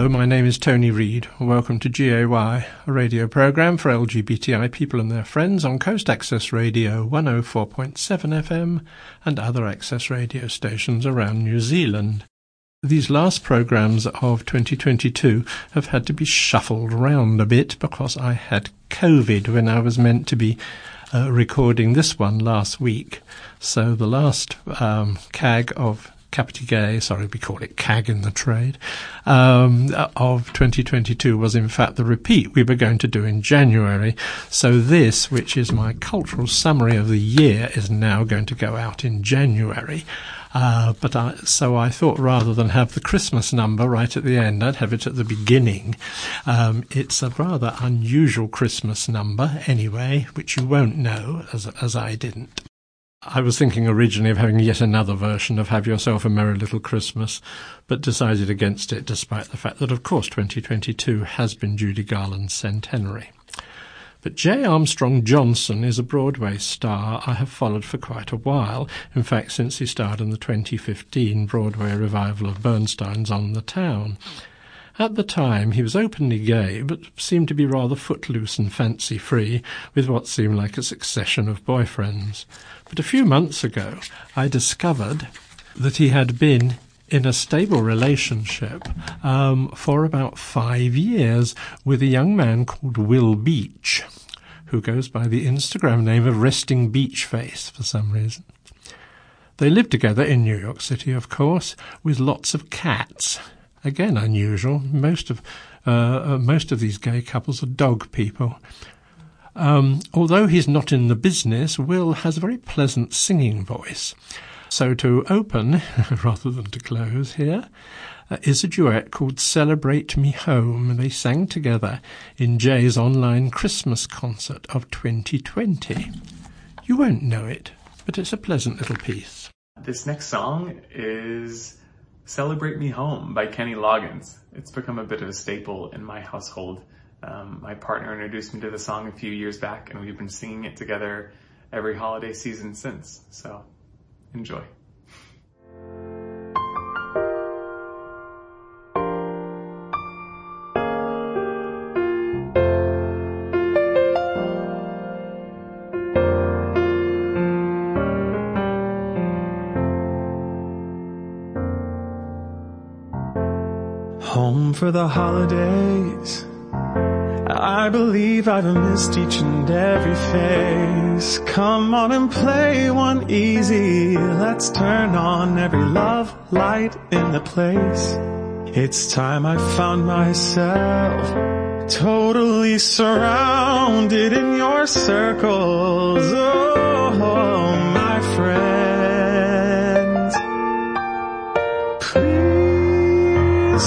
Hello, my name is Tony Reid. Welcome to GAY, a radio program for LGBTI people and their friends on Coast Access Radio 104.7 FM and other access radio stations around New Zealand. These last programs of 2022 have had to be shuffled around a bit because I had COVID when I was meant to be uh, recording this one last week. So the last um, CAG of Kapiti Gay, sorry, we call it CAG in the trade, um, of 2022 was in fact the repeat we were going to do in January. So this, which is my cultural summary of the year, is now going to go out in January. Uh, but I, so I thought rather than have the Christmas number right at the end, I'd have it at the beginning. Um, it's a rather unusual Christmas number anyway, which you won't know as, as I didn't. I was thinking originally of having yet another version of Have Yourself a Merry Little Christmas, but decided against it despite the fact that, of course, 2022 has been Judy Garland's centenary. But Jay Armstrong Johnson is a Broadway star I have followed for quite a while, in fact, since he starred in the 2015 Broadway revival of Bernstein's On the Town. At the time, he was openly gay, but seemed to be rather footloose and fancy free, with what seemed like a succession of boyfriends. But a few months ago, I discovered that he had been in a stable relationship um, for about five years with a young man called Will Beach, who goes by the Instagram name of Resting Beach Face for some reason. They live together in New York City, of course, with lots of cats. Again, unusual. Most of uh, uh, most of these gay couples are dog people. Um, although he's not in the business, Will has a very pleasant singing voice. So to open, rather than to close here, uh, is a duet called Celebrate Me Home. They sang together in Jay's online Christmas concert of 2020. You won't know it, but it's a pleasant little piece. This next song is Celebrate Me Home by Kenny Loggins. It's become a bit of a staple in my household. Um, my partner introduced me to the song a few years back, and we've been singing it together every holiday season since. So enjoy. Home for the holidays I believe I've missed each and every face. Come on and play one easy. Let's turn on every love light in the place. It's time I found myself totally surrounded in your circles. Oh, my friends. Please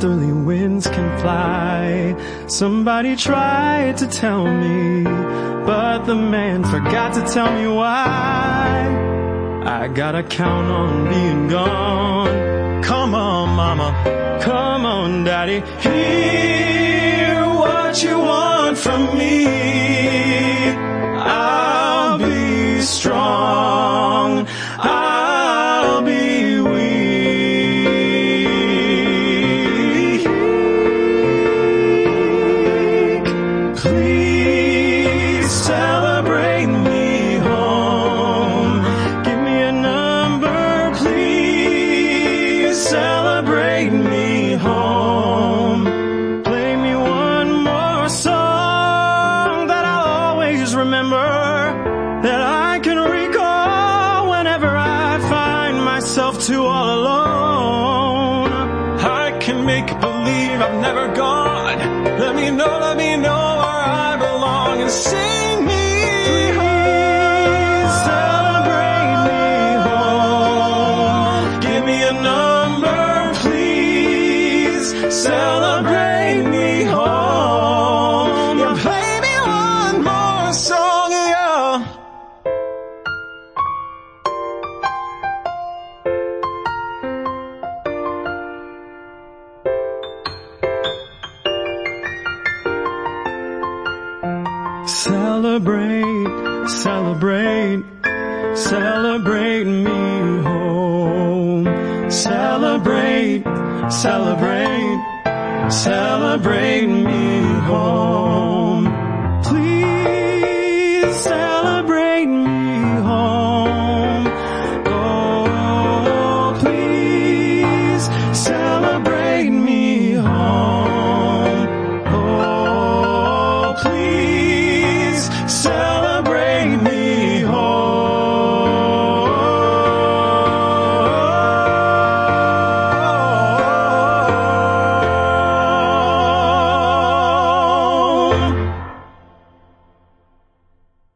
westerly winds can fly. Somebody tried to tell me, but the man forgot to tell me why. I gotta count on being gone. Come on, mama. Come on, daddy. Hear what you want from me.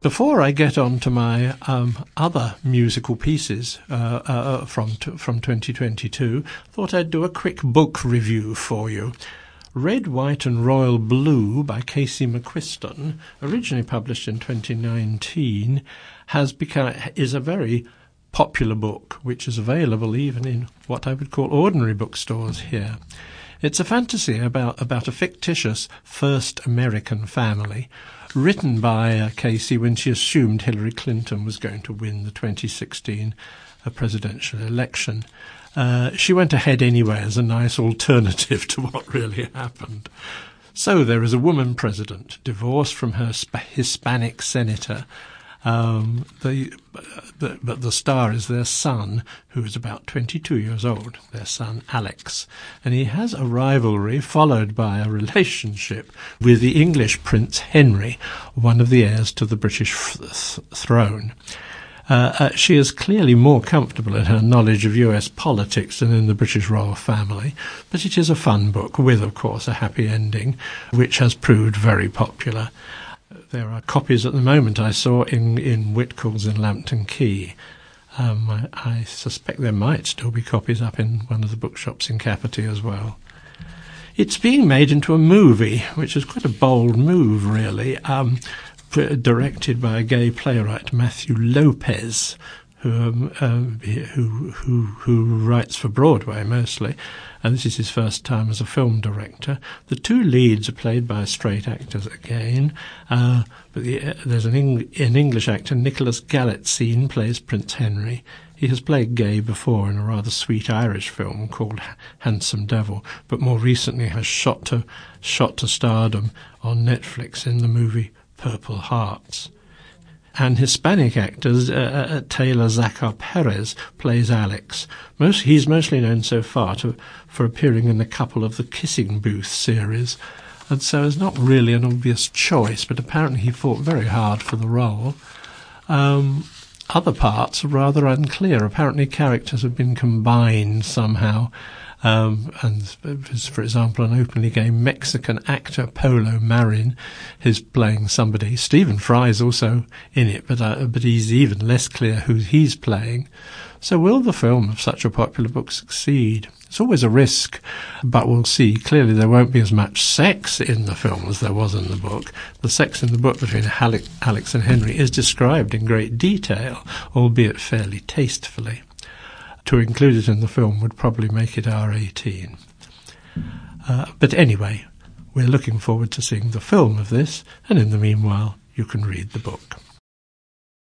Before I get on to my um, other musical pieces uh, uh, from t- from 2022, thought I'd do a quick book review for you. Red, White and Royal Blue by Casey McQuiston, originally published in 2019, has become is a very popular book, which is available even in what I would call ordinary bookstores here. It's a fantasy about about a fictitious first American family, written by uh, Casey when she assumed Hillary Clinton was going to win the 2016 uh, presidential election. Uh, she went ahead anyway as a nice alternative to what really happened. So there is a woman president, divorced from her sp- Hispanic senator. Um, the, the, but the star is their son, who is about 22 years old, their son Alex. And he has a rivalry followed by a relationship with the English Prince Henry, one of the heirs to the British th- throne. Uh, uh, she is clearly more comfortable in her knowledge of US politics than in the British royal family, but it is a fun book with, of course, a happy ending, which has proved very popular. There are copies at the moment I saw in, in Whitcoulls in Lambton Quay. Um, I, I suspect there might still be copies up in one of the bookshops in Kapiti as well. It's being made into a movie, which is quite a bold move, really. Um, directed by a gay playwright, Matthew Lopez, who, um, um, who who who writes for Broadway mostly, and this is his first time as a film director. The two leads are played by straight actors again, uh, but the, uh, there's an, Eng- an English actor, Nicholas Galitzine, plays Prince Henry. He has played gay before in a rather sweet Irish film called Handsome Devil, but more recently has shot to shot to stardom on Netflix in the movie Purple Hearts. And Hispanic actors, uh, uh, Taylor Zakhar Perez plays Alex. Most, he's mostly known so far to, for appearing in a couple of the Kissing Booth series, and so is not really an obvious choice, but apparently he fought very hard for the role. Um, other parts are rather unclear. Apparently, characters have been combined somehow. Um, and for example, an openly gay Mexican actor, Polo Morín, is playing somebody. Stephen Fry is also in it, but uh, but he's even less clear who he's playing. So, will the film of such a popular book succeed? It's always a risk, but we'll see. Clearly, there won't be as much sex in the film as there was in the book. The sex in the book between Alex and Henry is described in great detail, albeit fairly tastefully. To include it in the film would probably make it R18. Uh, but anyway, we're looking forward to seeing the film of this, and in the meanwhile, you can read the book.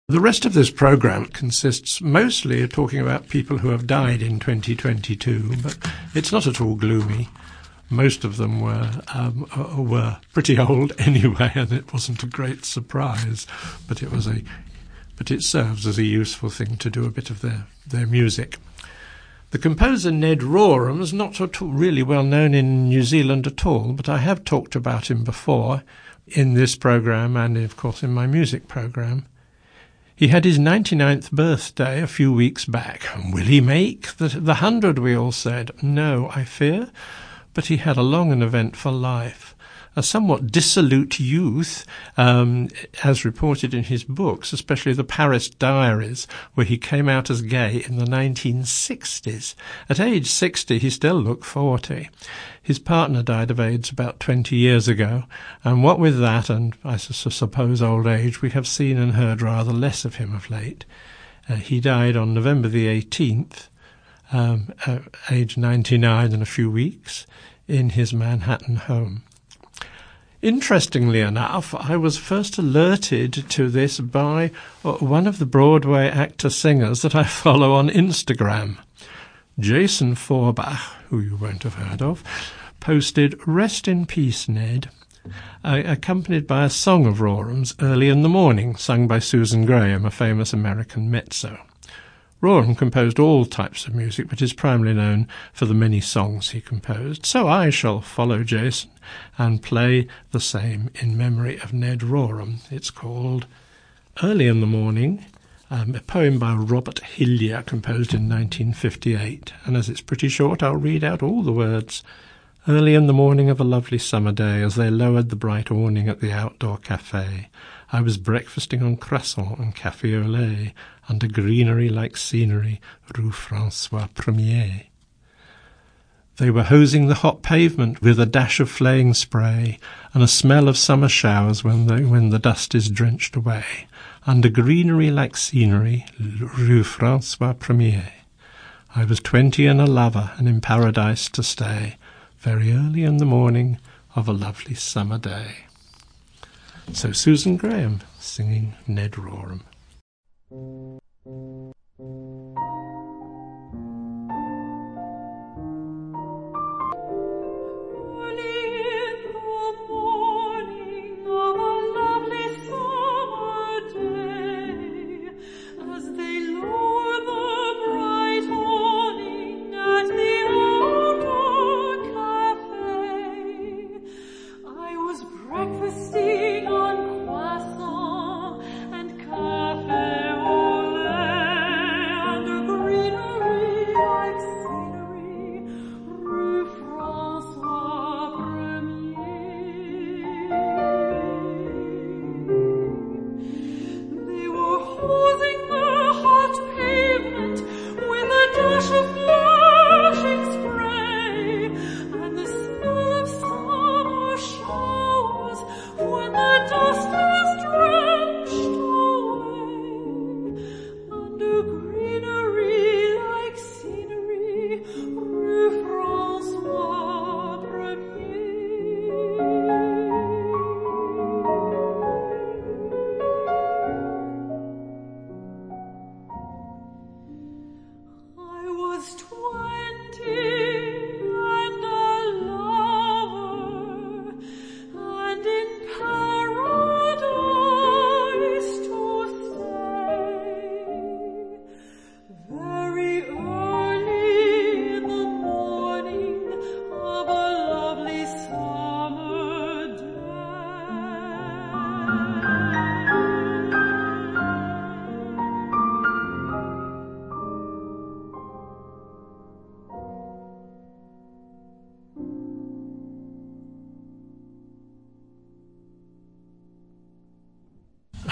The rest of this program consists mostly of talking about people who have died in 2022, but it's not at all gloomy. Most of them were um, uh, were pretty old anyway, and it wasn't a great surprise. But it was a but it serves as a useful thing to do a bit of their their music. The composer Ned Rorem is not at all really well known in New Zealand at all, but I have talked about him before in this program and, of course, in my music program. He had his 99th birthday a few weeks back. Will he make the, the hundred, we all said. No, I fear. But he had a long and eventful life. A somewhat dissolute youth, um, as reported in his books, especially the Paris Diaries, where he came out as gay in the 1960s. At age 60, he still looked 40. His partner died of AIDS about 20 years ago, and what with that and I suppose old age, we have seen and heard rather less of him of late. Uh, he died on November the 18th, um, at age 99 in a few weeks, in his Manhattan home. Interestingly enough, I was first alerted to this by uh, one of the Broadway actor singers that I follow on Instagram. Jason Forbach, who you won't have heard of, posted Rest in Peace, Ned, uh, accompanied by a song of Rorem's early in the morning, sung by Susan Graham, a famous American mezzo. Rorem composed all types of music, but is primarily known for the many songs he composed. So I shall follow Jason and play the same in memory of Ned Rorem. It's called Early in the Morning, um, a poem by Robert Hillyer, composed in 1958. And as it's pretty short, I'll read out all the words. Early in the morning of a lovely summer day, as they lowered the bright awning at the outdoor cafe, I was breakfasting on croissant and café au lait under greenery like scenery, Rue Francois Premier. They were hosing the hot pavement with a dash of flaying spray and a smell of summer showers when the, when the dust is drenched away. Under greenery like scenery, Rue Francois Premier. I was twenty and a lover and in paradise to stay, very early in the morning of a lovely summer day. So Susan Graham singing Ned Rorem.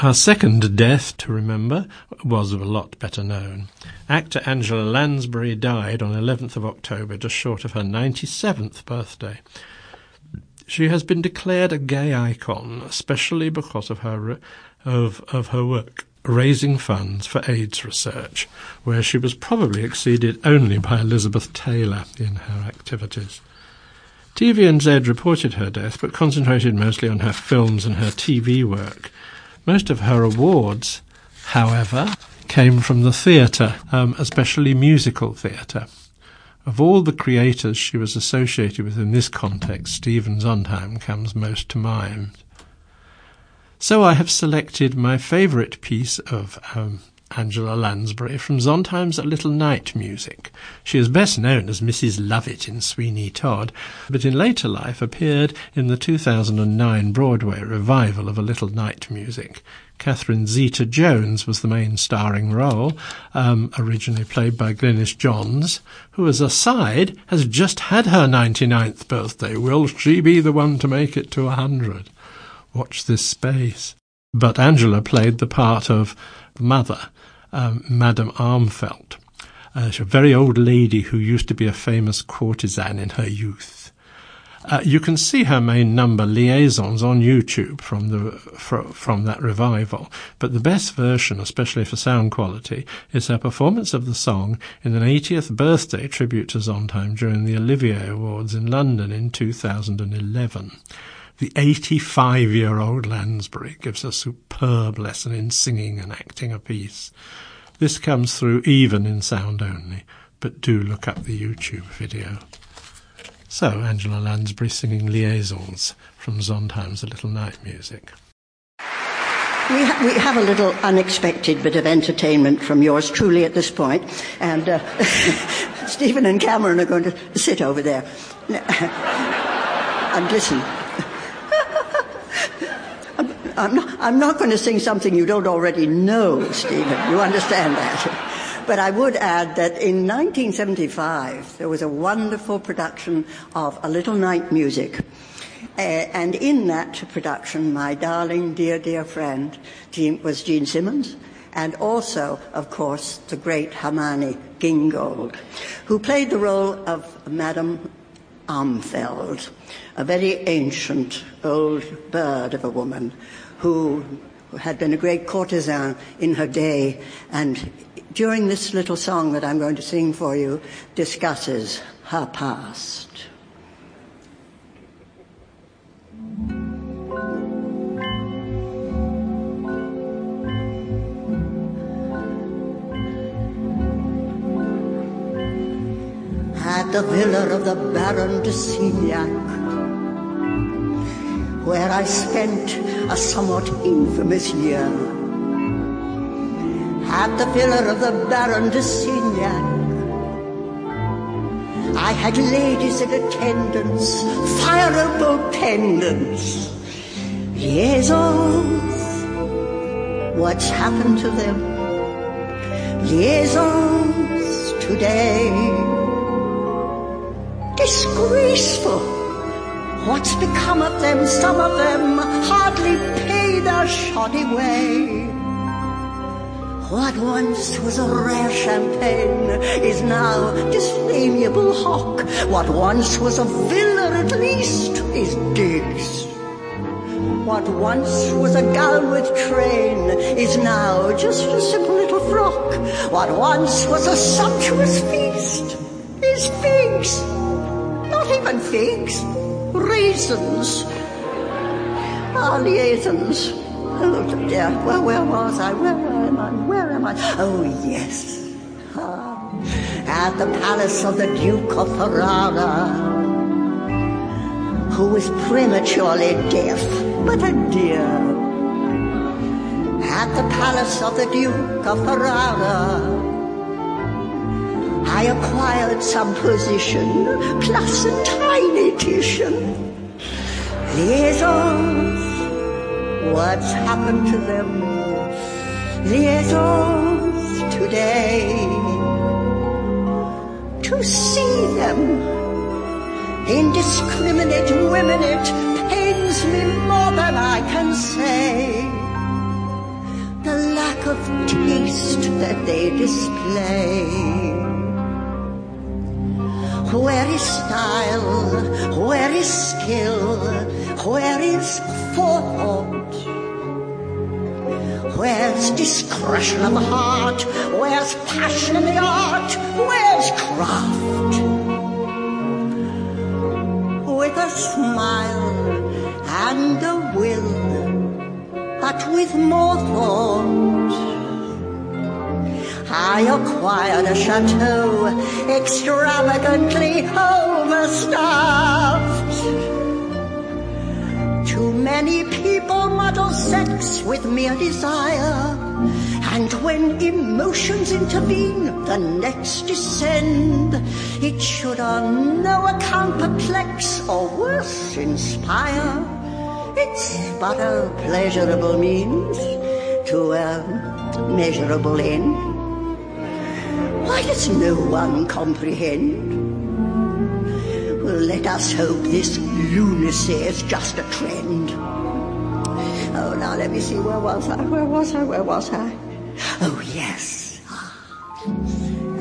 Her second death, to remember, was a lot better known. Actor Angela Lansbury died on 11th of October, just short of her 97th birthday. She has been declared a gay icon, especially because of her of of her work raising funds for AIDS research, where she was probably exceeded only by Elizabeth Taylor in her activities. TVNZ reported her death, but concentrated mostly on her films and her TV work. Most of her awards, however, came from the theatre, um, especially musical theatre. Of all the creators she was associated with in this context, Stephen Sondheim comes most to mind. So I have selected my favourite piece of um, Angela Lansbury from Sondheim's A Little Night Music. She is best known as Mrs. Lovett in Sweeney Todd, but in later life appeared in the 2009 Broadway revival of A Little Night Music. Catherine Zeta Jones was the main starring role, um, originally played by Glynis Johns, who, as a side, has just had her 99th birthday. Will she be the one to make it to a 100? Watch this space. But Angela played the part of mother, um, Madame Armfeldt, uh, a very old lady who used to be a famous courtesan in her youth. Uh, you can see her main number liaisons on YouTube from the from that revival, but the best version, especially for sound quality, is her performance of the song in an 80th birthday tribute to Sondheim during the Olivier Awards in London in 2011. The 85-year-old Lansbury gives a superb lesson in singing and acting a piece. This comes through even in sound only, but do look up the YouTube video. So, Angela Lansbury singing Liaisons from Sondheim's A Little Night Music. We, ha- we, have a little unexpected bit of entertainment from yours truly at this point, and uh, Stephen and Cameron are going to sit over there and listen. I'm not, I'm not going to sing something you don't already know, Stephen. You understand that? But I would add that in 1975, there was a wonderful production of A Little Night Music. Uh, and in that production, my darling, dear, dear friend Jean, was Jean Simmons, and also, of course, the great Hermione Gingold, who played the role of Madame Armfeldt, a very ancient old bird of a woman who had been a great courtesan in her day and during this little song that I'm going to sing for you, discusses her past. At the villa of the Baron de Signac, where I spent a somewhat infamous year at the villa of the Baron de Signac. I had ladies in attendance, fireboat pendants, liaisons. What's happened to them? Liaisons today. Disgraceful. What's become of them? Some of them hardly pay their shoddy way. What once was a rare champagne is now disdainable hock. What once was a villa at least is digs. What once was a gown with train is now just a simple little frock. What once was a sumptuous feast is figs. Even figs, raisins. Ah, liaisons. Oh dear, well, where was I? Where am I? Where am I? Oh yes. Ah, at the palace of the Duke of Ferrara, who was prematurely deaf, but a dear. At the palace of the Duke of Ferrara, I acquired some position, plus a tiny Titian. Liaisons What's happened to them? Liaisons today. To see them, indiscriminate women, it pains me more than I can say. The lack of taste that they display. Where is style? Where is skill? Where is forethought? Where's discretion of the heart? Where's passion in the art? Where's craft? With a smile and a will, but with more thought. I acquired a chateau extravagantly overstuffed Too many people muddle sex with mere desire. And when emotions intervene, the nets descend. It should on no account perplex or worse inspire. It's but a pleasurable means to a measurable end. Why does no one comprehend? Well, let us hope this lunacy is just a trend. Oh, now let me see, where was I? Where was I? Where was I? Oh, yes.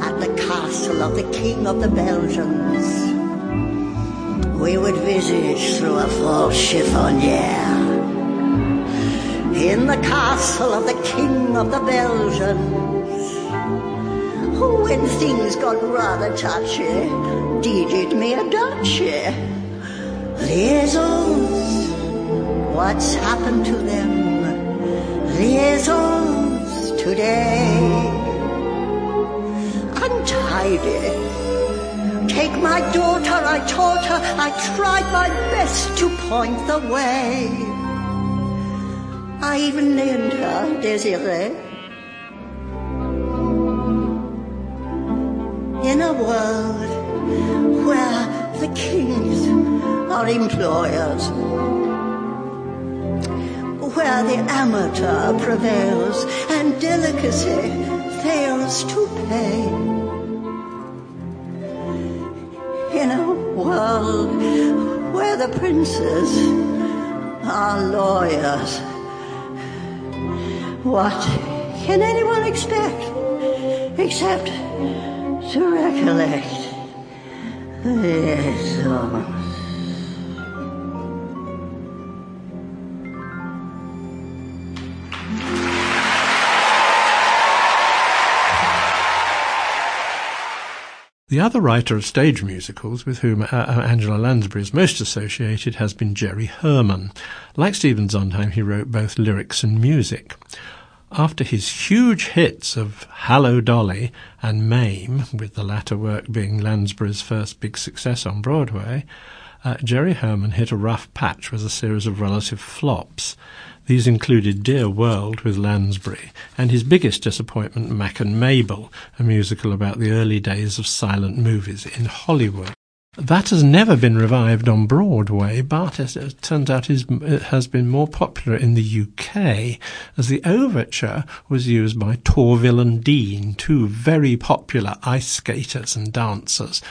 At the castle of the King of the Belgians. We would visit through a false chiffonier. In the castle of the King of the Belgians. When things got rather touchy, did it me a duchy. Liaisons, what's happened to them? Liaisons today. Untidy. Take my daughter, I taught her, I tried my best to point the way. I even named her Desiree. In a world where the kings are employers, where the amateur prevails and delicacy fails to pay. In a world where the princes are lawyers, what can anyone expect except to recollect this song? The other writer of stage musicals with whom uh, uh, Angela Lansbury is most associated has been Jerry Herman. Like Stephen Sondheim, he wrote both lyrics and music. After his huge hits of Hello Dolly and Mame, with the latter work being Lansbury's first big success on Broadway, uh, Jerry Herman hit a rough patch with a series of relative flops. These included Dear World with Lansbury and his biggest disappointment, Mack and Mabel, a musical about the early days of silent movies in Hollywood. That has never been revived on Broadway, but as it turns out it has been more popular in the UK, as the overture was used by Torvill and Dean, two very popular ice skaters and dancers,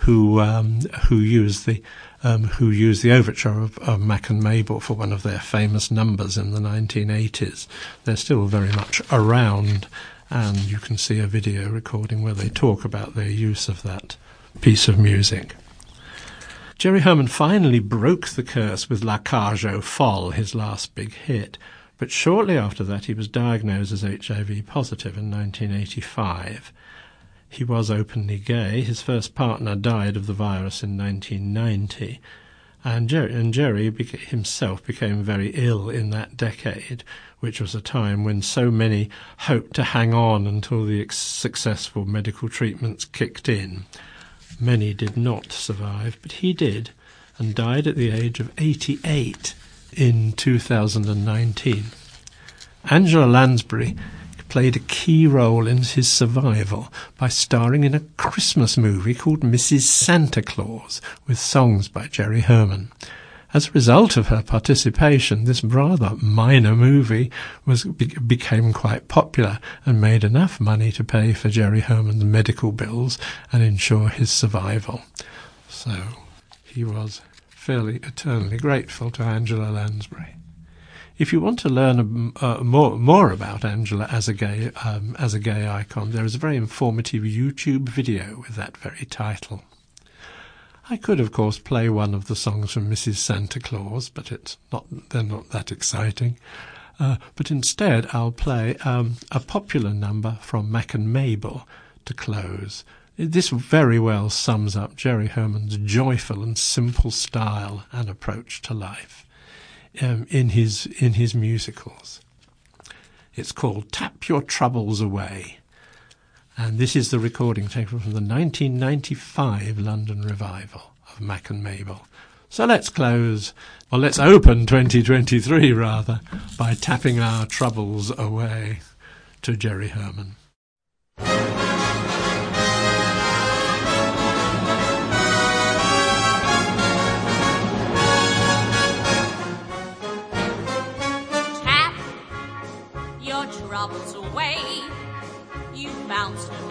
who um, who used the um, who used the overture of, of Mack and Mabel for one of their famous numbers in the 1980s. They're still very much around, and you can see a video recording where they talk about their use of that piece of music. Jerry Herman finally broke the curse with La Cage aux Folles, his last big hit, but shortly after that he was diagnosed as HIV positive in 1985. He was openly gay. His first partner died of the virus in 1990. And Jerry, and Jerry beca- himself became very ill in that decade, which was a time when so many hoped to hang on until the ex- successful medical treatments kicked in. Many did not survive, but he did, and died at the age of 88 in 2019. Angela Lansbury played a key role in his survival by starring in a Christmas movie called Mrs. Santa Claus with songs by Jerry Herman. As a result of her participation, this rather minor movie was became quite popular and made enough money to pay for Jerry Herman's medical bills and ensure his survival. So he was fairly eternally grateful to Angela Lansbury. If you want to learn uh, more more about Angela as a gay um, as a gay icon, there is a very informative YouTube video with that very title. I could, of course, play one of the songs from Mrs. Santa Claus, but it's not they're not that exciting. Uh, but instead, I'll play um, a popular number from Mack and Mabel to close. This very well sums up Jerry Herman's joyful and simple style and approach to life um, in his in his musicals. It's called "Tap Your Troubles Away," and this is the recording taken from the 1995 London revival of Mack and Mabel. So let's close, or let's open 2023 rather, by tapping our troubles away to Jerry Herman.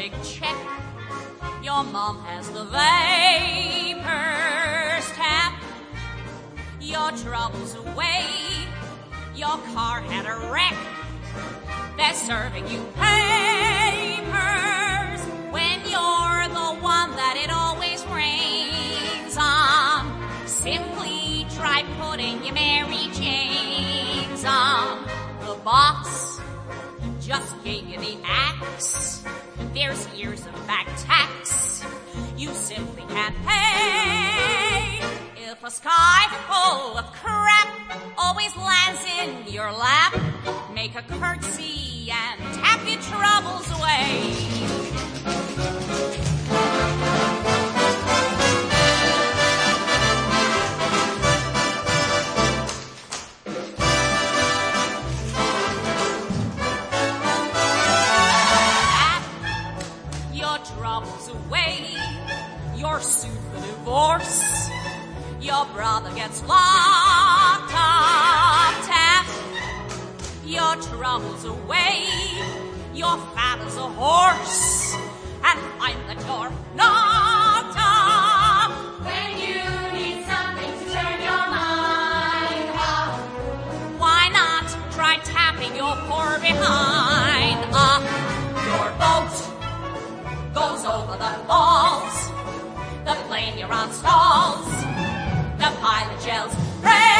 Big check. Your mom has the vapors. Tap your troubles away. Your car had a wreck. They're serving you papers when you're the one that it always rains on. Simply try putting your Mary Janes on. The boss just gave you the axe. There's years of back tax. You simply can't pay. If a sky full of crap always lands in your lap, make a curtsy and tap your troubles away. Your suit for divorce. Your brother gets locked up. Tap your troubles away. Your father's a horse. And find that you're knocked up. When you need something to turn your mind off. Why not try tapping your poor behind up? Your boat goes over the falls. Plane you're on stalls. The pilot yells, brake!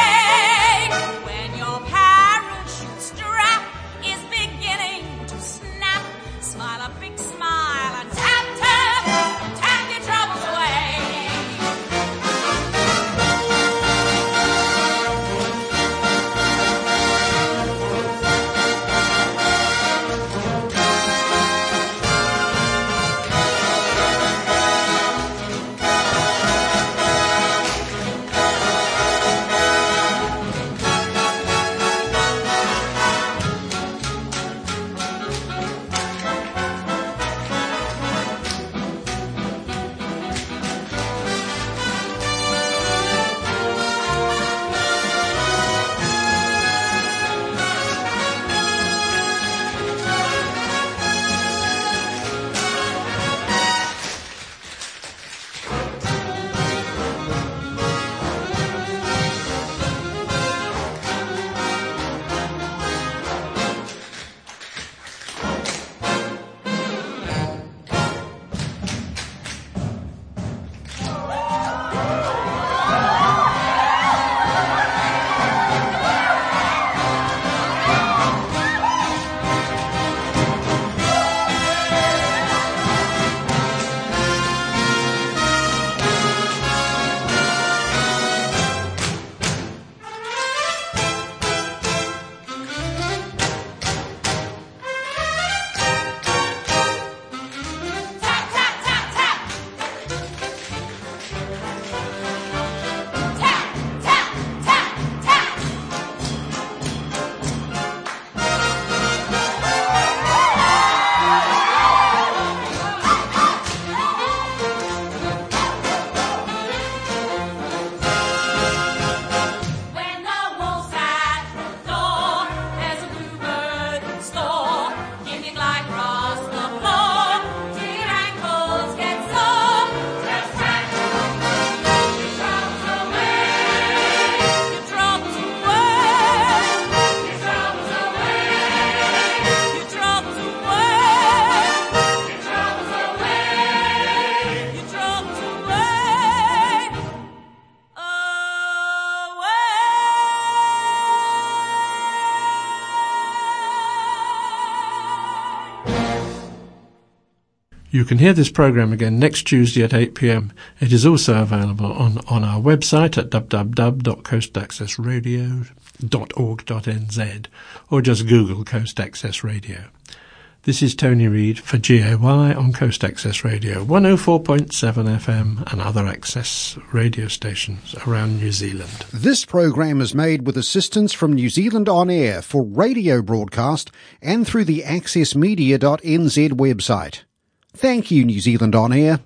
You can hear this program again next Tuesday at 8 pm. It is also available on, on our website at www.coastaccessradio.org.nz or just Google Coast Access Radio. This is Tony Reid for GAY on Coast Access Radio, 104.7 FM and other access radio stations around New Zealand. This program is made with assistance from New Zealand On Air for radio broadcast and through the accessmedia.nz website. Thank you, New Zealand On Air.